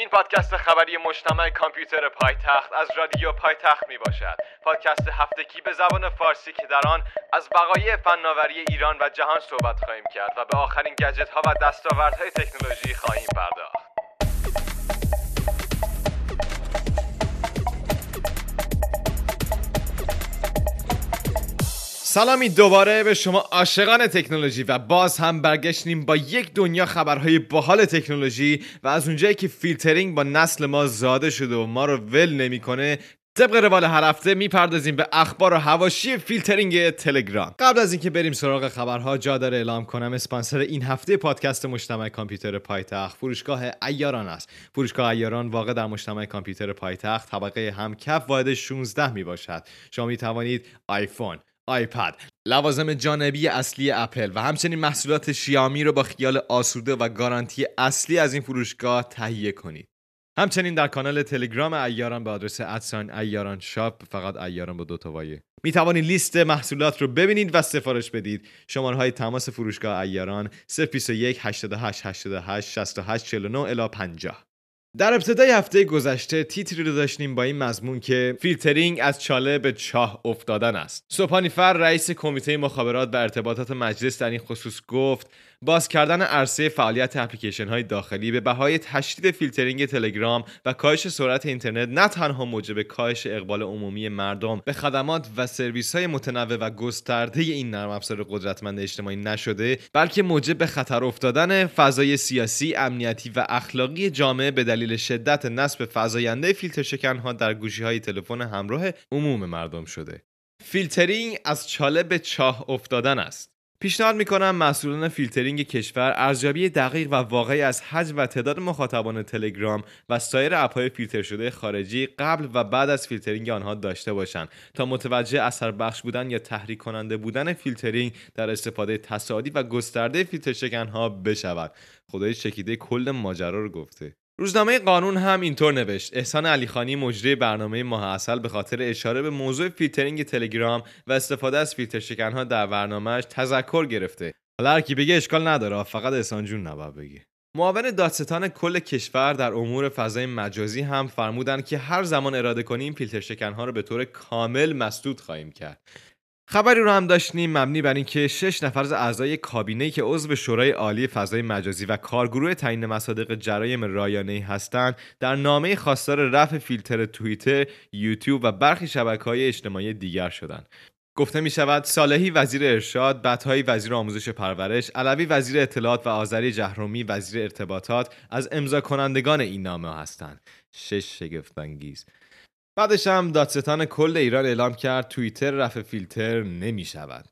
این پادکست خبری مجتمع کامپیوتر پایتخت از رادیو پایتخت می باشد پادکست هفتگی به زبان فارسی که در آن از وقایع فناوری ایران و جهان صحبت خواهیم کرد و به آخرین گجت ها و دستاوردهای تکنولوژی خواهیم پرداخت. سلامی دوباره به شما عاشقان تکنولوژی و باز هم برگشتیم با یک دنیا خبرهای باحال تکنولوژی و از اونجایی که فیلترینگ با نسل ما زاده شده و ما رو ول نمی‌کنه طبق روال هر هفته می‌پردازیم به اخبار و حواشی فیلترینگ تلگرام. قبل از اینکه بریم سراغ خبرها جا داره اعلام کنم اسپانسر این هفته پادکست مجتمع کامپیوتر پایتخت فروشگاه ایاران است. فروشگاه ایاران واقع در مجتمع کامپیوتر پایتخت طبقه همکف واحد 16 می باشد شما می توانید آیفون آیپد. لوازم جانبی اصلی اپل و همچنین محصولات شیائومی رو با خیال آسوده و گارانتی اصلی از این فروشگاه تهیه کنید. همچنین در کانال تلگرام ایاران به آدرس at sign ایاران shop فقط ایاران با دو تا Y ه می توانید لیست محصولات رو ببینید و سفارش بدید. شماره های تماس فروشگاه ایاران 021 88 88 68 49 الی 50 در ابتدای هفته گذشته تیتری رو داشتیم با این مضمون که فیلترینگ از چاله به چاه افتادن است. سبحانی‌فر رئیس کمیته مخابرات و ارتباطات مجلس در این خصوص گفت باز کردن عرصه فعالیت اپلیکیشن های داخلی به بهای تشدید فیلترینگ تلگرام و کاهش سرعت اینترنت نه تنها موجب کاهش اقبال عمومی مردم به خدمات و سرویس های متنوع و گسترده این نرم افزار قدرتمند اجتماعی نشده بلکه موجب به خطر افتادن فضای سیاسی امنیتی و اخلاقی جامعه به دلیل شدت نصب فزاینده فیلتر ها در گوشی های تلفن همراه عموم مردم شده. فیلترینگ از چاله به چاه افتادن است. پیشنهاد می‌کنم مسئولان فیلترینگ کشور ارزیابی دقیق و واقعی از حجم و تعداد مخاطبان تلگرام و سایر اپهای فیلتر شده خارجی قبل و بعد از فیلترینگ آنها داشته باشند تا متوجه اثر بخش بودن یا تحریک کننده بودن فیلترینگ در استفاده تصاعدی و گسترده فیلتر شکنها بشود. خدایی چکیده کل ماجرا رو گفته. روزنامه قانون هم اینطور نوشت. احسان علیخانی مجری برنامه ماه عسل به خاطر اشاره به موضوع فیلترینگ تلگرام و استفاده از فیلتر شکنها در برنامهش تذکر گرفته. حالا هر کی بگه اشکال نداره فقط احسان جون نباید بگی. معاون دادستان کل کشور در امور فضای مجازی هم فرمودند که هر زمان اراده کنیم فیلتر شکنها رو به طور کامل مسدود خواهیم کرد. خبری رو هم داشتیم مبنی بر اینکه شش نفر از اعضای کابینه که عضو شورای عالی فضای مجازی و کارگروه تعیین مصادیق جرایم رایانه هستند در نامه خواستار رفع فیلتر توییتر، یوتیوب و برخی شبکه های اجتماعی دیگر شدند. گفته می شود صالحی وزیر ارشاد، بطهایی وزیر آموزش پرورش، علوی وزیر اطلاعات و آذری جهرومی وزیر ارتباطات از امضا کنندگان این نامه هستند. شش شگفت انگیز. بعدش هم دادستان کل ایران اعلام کرد توییتر رفع فیلتر نمی شود.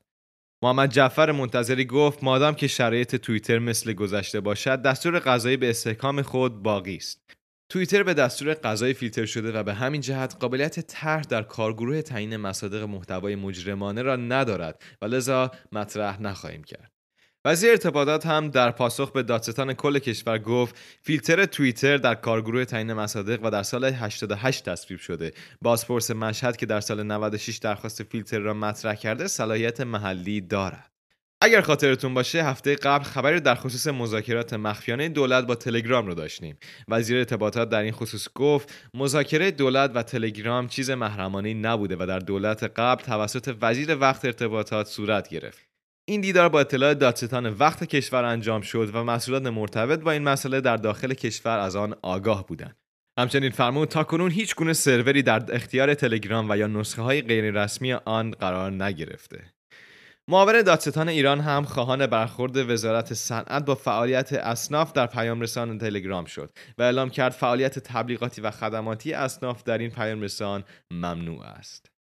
محمد جعفر منتظری گفت مادام که شرایط توییتر مثل گذشته باشد دستور قضایی به استحکام خود باقی است. توییتر به دستور قضایی فیلتر شده و به همین جهت قابلیت طرح در کارگروه تعیین مصادیق محتوای مجرمانه را ندارد و لذا مطرح نخواهیم کرد. وزیر ارتباطات هم در پاسخ به دادستان کل کشور گفت فیلتر توییتر در کارگروه تعیین مصادیق و در سال 88 تصویب شده. بازپرس مشهد که در سال 96 درخواست فیلتر را مطرح کرده صلاحیت محلی دارد. اگر خاطرتون باشه هفته قبل خبری در خصوص مذاکرات مخفیانه دولت با تلگرام رو داشتیم. وزیر ارتباطات در این خصوص گفت مذاکره دولت و تلگرام چیز محرمانه نبوده و در دولت قبل توسط وزیر وقت ارتباطات صورت گرفت. این دیدار با اطلاع دادستان وقت کشور انجام شد و مسئولان مرتبط با این مسئله در داخل کشور از آن آگاه بودند. همچنین فرمود تا کنون هیچ گونه سروری در اختیار تلگرام و یا نسخه های غیر رسمی آن قرار نگرفته. معاون دادستان ایران هم خواهان برخورد وزارت صنعت با فعالیت اصناف در پیام رسان تلگرام شد و اعلام کرد فعالیت تبلیغاتی و خدماتی اصناف در این پیام رسان ممنوع است.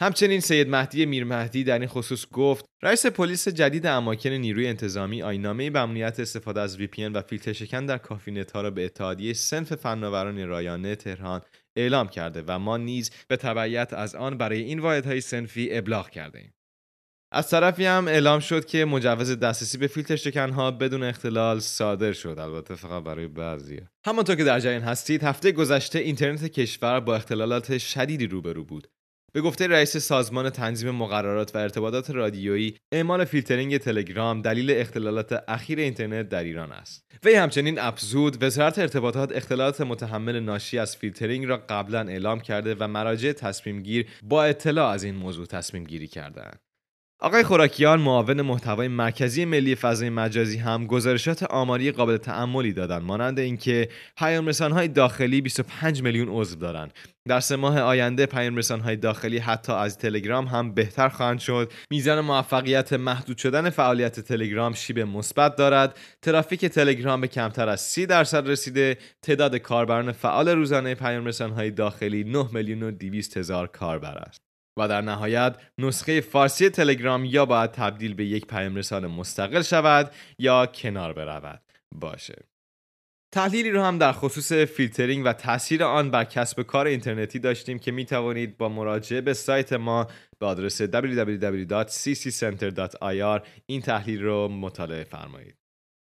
همچنین سید مهدی میرمهدی در این خصوص گفت رئیس پلیس جدید اماکن نیروی انتظامی آیین‌نامه ممنوعیت استفاده از VPN و فیلتر شکن در کافینت ها را به اتحادیه صنف فناوران رایانه تهران اعلام کرده و ما نیز به تبعیت از آن برای این واحدهای صنفی ابلاغ کرده ایم. از طرفی هم اعلام شد که مجوز دسترسی به فیلتر شکن ها بدون اختلال صادر شد. البته فقط برای بعضیا همانطور که در جریان هستید هفته گذشته اینترنت کشور با اختلالات شدیدی روبرو بود. به گفته رئیس سازمان تنظیم مقررات و ارتباطات رادیویی اعمال فیلترینگ تلگرام دلیل اختلالات اخیر اینترنت در ایران است. وی همچنین افزود وزارت ارتباطات اختلالات محتمل ناشی از فیلترینگ را قبلا اعلام کرده و مراجع تصمیم گیر با اطلاع از این موضوع تصمیم گیری کردند آقای خوراکیان معاون محتوای مرکز ملی فضای مجازی هم گزارشات آماری قابل تأملی دادند مانند اینکه پیام های داخلی 25 میلیون عضو دارند در سه ماه آینده پیام های داخلی حتی از تلگرام هم بهتر خواهند شد. میزان موفقیت محدود شدن فعالیت تلگرام شیب مثبت دارد. ترافیک تلگرام به کمتر از 30 درصد رسیده. تعداد کاربران فعال روزانه پیام های داخلی 9 میلیون و 200 هزار کاربر است. و در نهایت نسخه فارسی تلگرام یا باید تبدیل به یک پیام رسان مستقل شود یا کنار برود. باشه. تحلیلی رو هم در خصوص فیلترینگ و تاثیر آن بر کسب کار اینترنتی داشتیم که می توانید با مراجعه به سایت ما به آدرس www.cccenter.ir این تحلیل رو مطالعه فرمایید.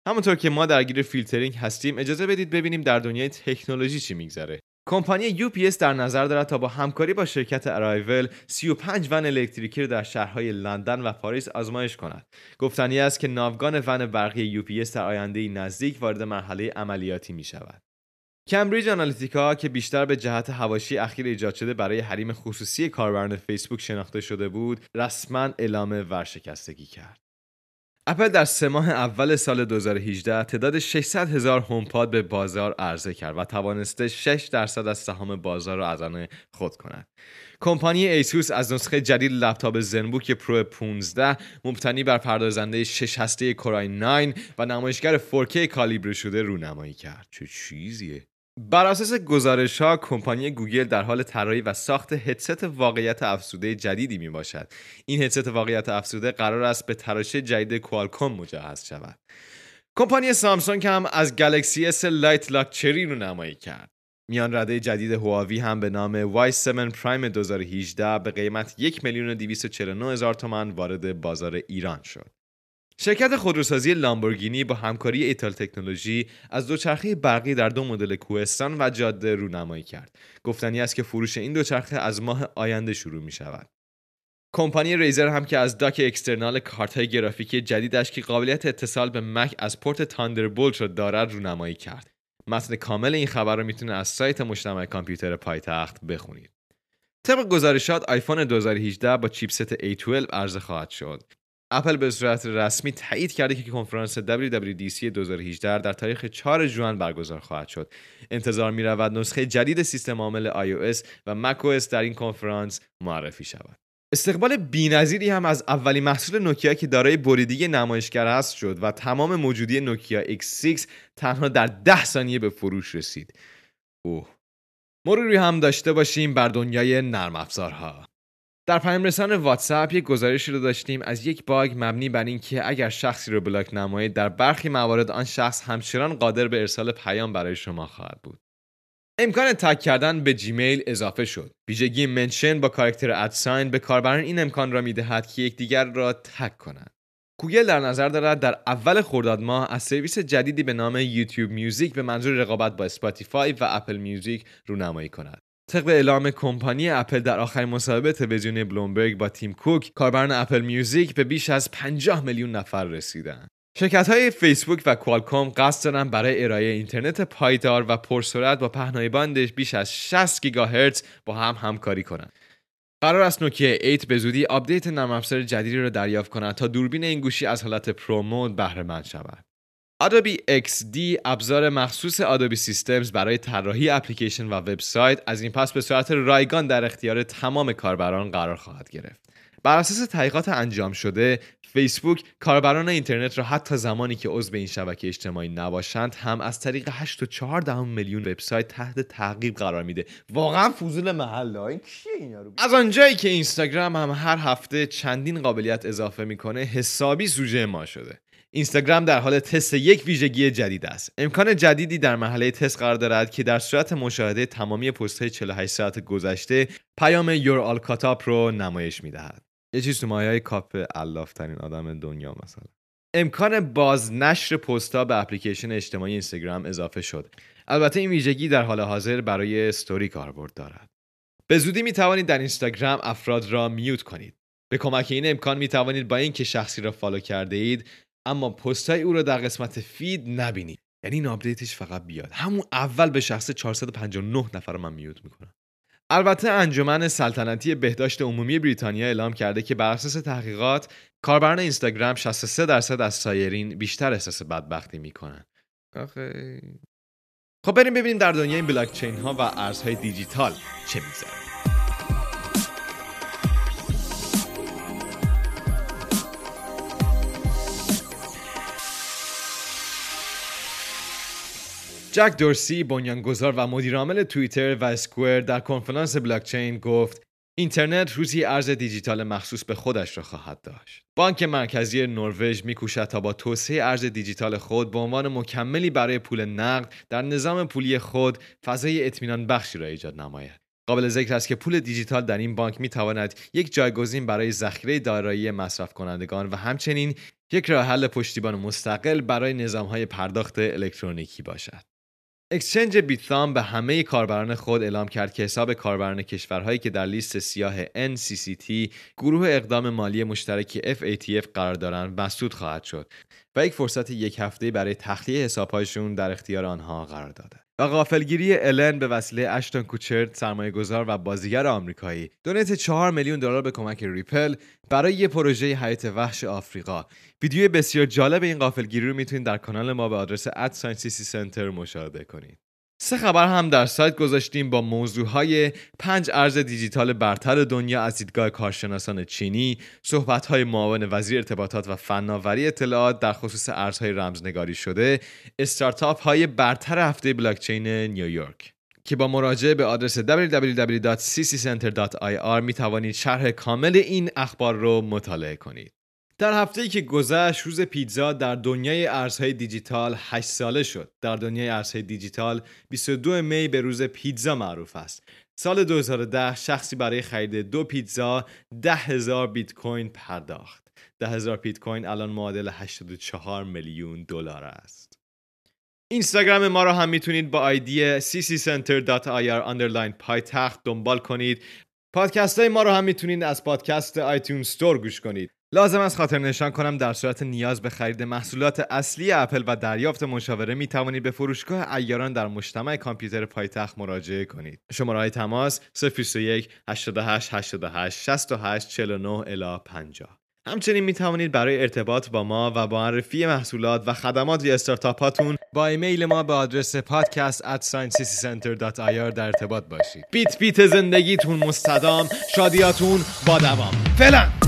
همونطور که ما درگیر فیلترینگ هستیم اجازه بدید ببینیم در دنیای تکنولوژی چی میگذره. کمپانی UPS در نظر دارد تا با همکاری با شرکت ارایول 35 ون الکتریکی را در شهرهای لندن و پاریس آزمایش کند. گفتنی است که ناوگان ون برقی UPS در آینده نزدیک وارد مرحله عملیاتی می شود. کمبریج آنالیتیکا که بیشتر به جهت هواشی اخیر ایجاد شده برای حریم خصوصی کاربران فیسبوک شناخته شده بود، رسما اعلام ورشکستگی کرد. اپل در سه ماه اول سال 2018 تعداد 600 هزار هومپاد به بازار عرضه کرد و توانسته 6 درصد از سهام بازار را از آن خود کند. کمپانی ایسوس از نسخه جدید لپتاپ ZenBook Pro 15 مبتنی بر پردازنده 6 هسته Core i9 و نمایشگر 4K کالیبر شده رونمایی کرد. چه چیزیه؟ بر اساس گزارش ها کمپانی گوگل در حال طراحی و ساخت هدست واقعیت افزوده جدیدی می باشد این هدست واقعیت افزوده قرار است به تراشه جدید کوالکوم مجهز شود. کمپانی سامسونگ هم از Galaxy S Light Luxury رو نمایی کرد. میان رده جدید هواوی هم به نام Y7 Prime 2018 به قیمت 1 میلیون تومان وارد بازار ایران شد. شرکت خودروسازی لامبورگینی با همکاری Ital Technology از دوچرخه برقی در دو مدل کوهستان و جاده رونمایی کرد. گفتنی است که فروش این دوچرخه از ماه آینده شروع می شود. کمپانی ریزر هم که از dock external کارت های گرافیکی جدیدش که قابلیت اتصال به مک از پورت Thunderbolt را دارد رونمایی کرد. متن کامل این خبر را می‌تونه از سایت مجتمع کامپیوتر پایتخت بخونید. طبق گزارشات آیفون 2018 با چیپست A12 عرضه خواهد شد اپل به صورت رسمی تایید کرده که کنفرانس WWDC 2018 در تاریخ 4 ژوئن برگزار خواهد شد. انتظار می رود نسخه جدید سیستم عامل iOS و macOS در این کنفرانس معرفی شود. استقبال بینظیری هم از اولین محصول نوکیا که دارای بریدگی نمایشگر است شد و تمام موجودی نوکیا X6 تنها در 10 ثانیه به فروش رسید. اوه مروری هم داشته باشیم بر دنیای نرم افزارها. در پیام رسان واتساپ یک گزارشی رو داشتیم از یک باگ مبنی بر اینکه اگر شخصی رو بلاک نمایید در برخی موارد آن شخص همچنان قادر به ارسال پیام برای شما خواهد بود. امکان تک کردن به جیمیل اضافه شد. ویژگی منشن با کارکتر ادساین به کاربران این امکان را می‌دهد که یکدیگر را تک کنند. گوگل در نظر دارد در اول خرداد ماه از سرویس جدیدی به نام یوتیوب میوزیک به منظور رقابت با اسپاتیفای و اپل میوزیک رونمایی کند. طبق اعلام کمپانی اپل در آخرین مصاحبه تلویزیونی بلومبرگ با تیم کوک کاربران اپل میوزیک به بیش از 50 میلیون نفر رسیدند شرکت های فیسبوک و کوالکوم قصد دارند برای ارائه اینترنت پایدار و پرسرعت با پهنای باند بیش از 60 گیگاهرتز با هم همکاری کنند. قرار است نوکیا 8 به زودی آپدیت نرم افزار جدیدی را دریافت کند تا دوربین این گوشی از حالت pro mode بهره مند شود. Adobe XD ابزار مخصوص Adobe Systems برای طراحی اپلیکیشن و وبسایت از این پس به صورت رایگان در اختیار تمام کاربران قرار خواهد گرفت. بر اساس تحقیقات انجام شده، فیسبوک کاربران اینترنت را حتی زمانی که عضو این شبکه اجتماعی نباشند هم از طریق 8.4 میلیون وبسایت تحت تعقیب قرار میده. واقعا فضول محله این کیه اینا رو از آنجایی که اینستاگرام هم هر هفته چندین قابلیت اضافه می‌کنه، حسابی سوژه ما شده. اینستاگرام در حال تست یک ویژگی جدید است. امکان جدیدی در مرحله تست قرار دارد که در صورت مشاهده تمامی پست های 48 ساعت گذشته پیام You're All Caught Up رو نمایش می‌دهد. یه چیز تو مایه کاپ علاف‌ترین آدم دنیا مثلا. امکان بازنشر پستها به اپلیکیشن اجتماعی اینستاگرام اضافه شد. البته این ویژگی در حال حاضر برای استوری کاربرد دارد. به زودی می توانید در اینستاگرام افراد را mute کنید به کمک این امکان می توانید با اینکه شخصی را follow کرده اید اما پست های او را در قسمت feed نبینید یعنی این آپدیتش فقط بیاد همون اول به شخص 459 نفر من mute می‌کنم البته انجمن سلطنتی بهداشت عمومی بریتانیا اعلام کرده که بر اساس تحقیقات کاربران اینستاگرام 63 درصد از سایرین بیشتر احساس بدبختی می‌کنن. آخه خب بریم ببینیم در دنیای این بلاک چین ها و ارزهای دیجیتال چه میگذره. جک دورسی بنیانگذار و مدیرعامل توییتر و اسکوئر در کنفرانس بلاکچین گفت اینترنت روزی ارز دیجیتال مخصوص به خودش را خواهد داشت. بانک مرکزی نروژ میکوشد تا با توسعه ارز دیجیتال خود به عنوان مکملی برای پول نقد در نظام پولی خود فضای اطمینان بخشی را ایجاد نماید. قابل ذکر است که پول دیجیتال در این بانک می تواند یک جایگزین برای ذخیره دارایی مصرف کنندگان و همچنین یک راه حل پشتیبان مستقل برای نظام های پرداخت الکترونیکی باشد. exchange Bithumb به همه کاربران خود اعلام کرد که حساب کاربران کشورهایی که در لیست سیاه NCCT گروه اقدام مالی مشترک FATF قرار دارند مسدود خواهد شد و یک فرصت یک هفته برای تخلیه حسابهایشون در اختیار آنها قرار داده. و غافلگیری الن به وسیله اشتون کوچرت سرمایه گذار و بازیگر آمریکایی. donate 4 میلیون دلار به کمک ریپل برای یه پروژه حیات وحش آفریقا. ویدیو بسیار جالب این غافلگیری رو می‌تونید در کانال ما به آدرس @science سنتر مشاهده کنید. سه خبر هم در سایت گذاشتیم با موضوع های پنج ارز دیجیتال برتر دنیا از دیدگاه کارشناسان چینی، صحبت های معاون وزیر ارتباطات و فناوری اطلاعات در خصوص ارزهای رمزنگاری شده، استارتاپ های برتر هفته بلاکچین نیویورک. که با مراجعه به آدرس www.cccenter.ir می توانید شرح کامل این اخبار رو مطالعه کنید. در هفته که گذشت روز پیتزا در دنیای ارزهای دیجیتال 8 ساله شد. در دنیای ارزهای دیجیتال 22 می به روز پیتزا معروف است. سال 2010 شخصی برای خرید دو پیتزا 10 هزار بیت کوین پرداخت. 10 هزار بیت کوین الان معادل 84 میلیون دلار است. اینستاگرام ما را هم می‌تونید با آیدی cccenter.ir underline پایتخت دنبال کنید پادکست های ما رو هم می‌تونید از پادکست آیتون ستور گوش کنید لازم است خاطر نشان کنم در صورت نیاز به خرید محصولات اصلی اپل و دریافت مشاوره می توانید به فروشگاه ایاران در مجتمع کامپیوتر پایتخت مراجعه کنید. شماره های تماس 021 88 88 68 49 الی 50. همچنین می توانید برای ارتباط با ما و با معرفی محصولات و خدمات یا استارتاپ هاتون با ایمیل ما به آدرس podcast در ارتباط باشید. بیت بیت زندگیتون مستدام، شادیاتون با دوام. فعلا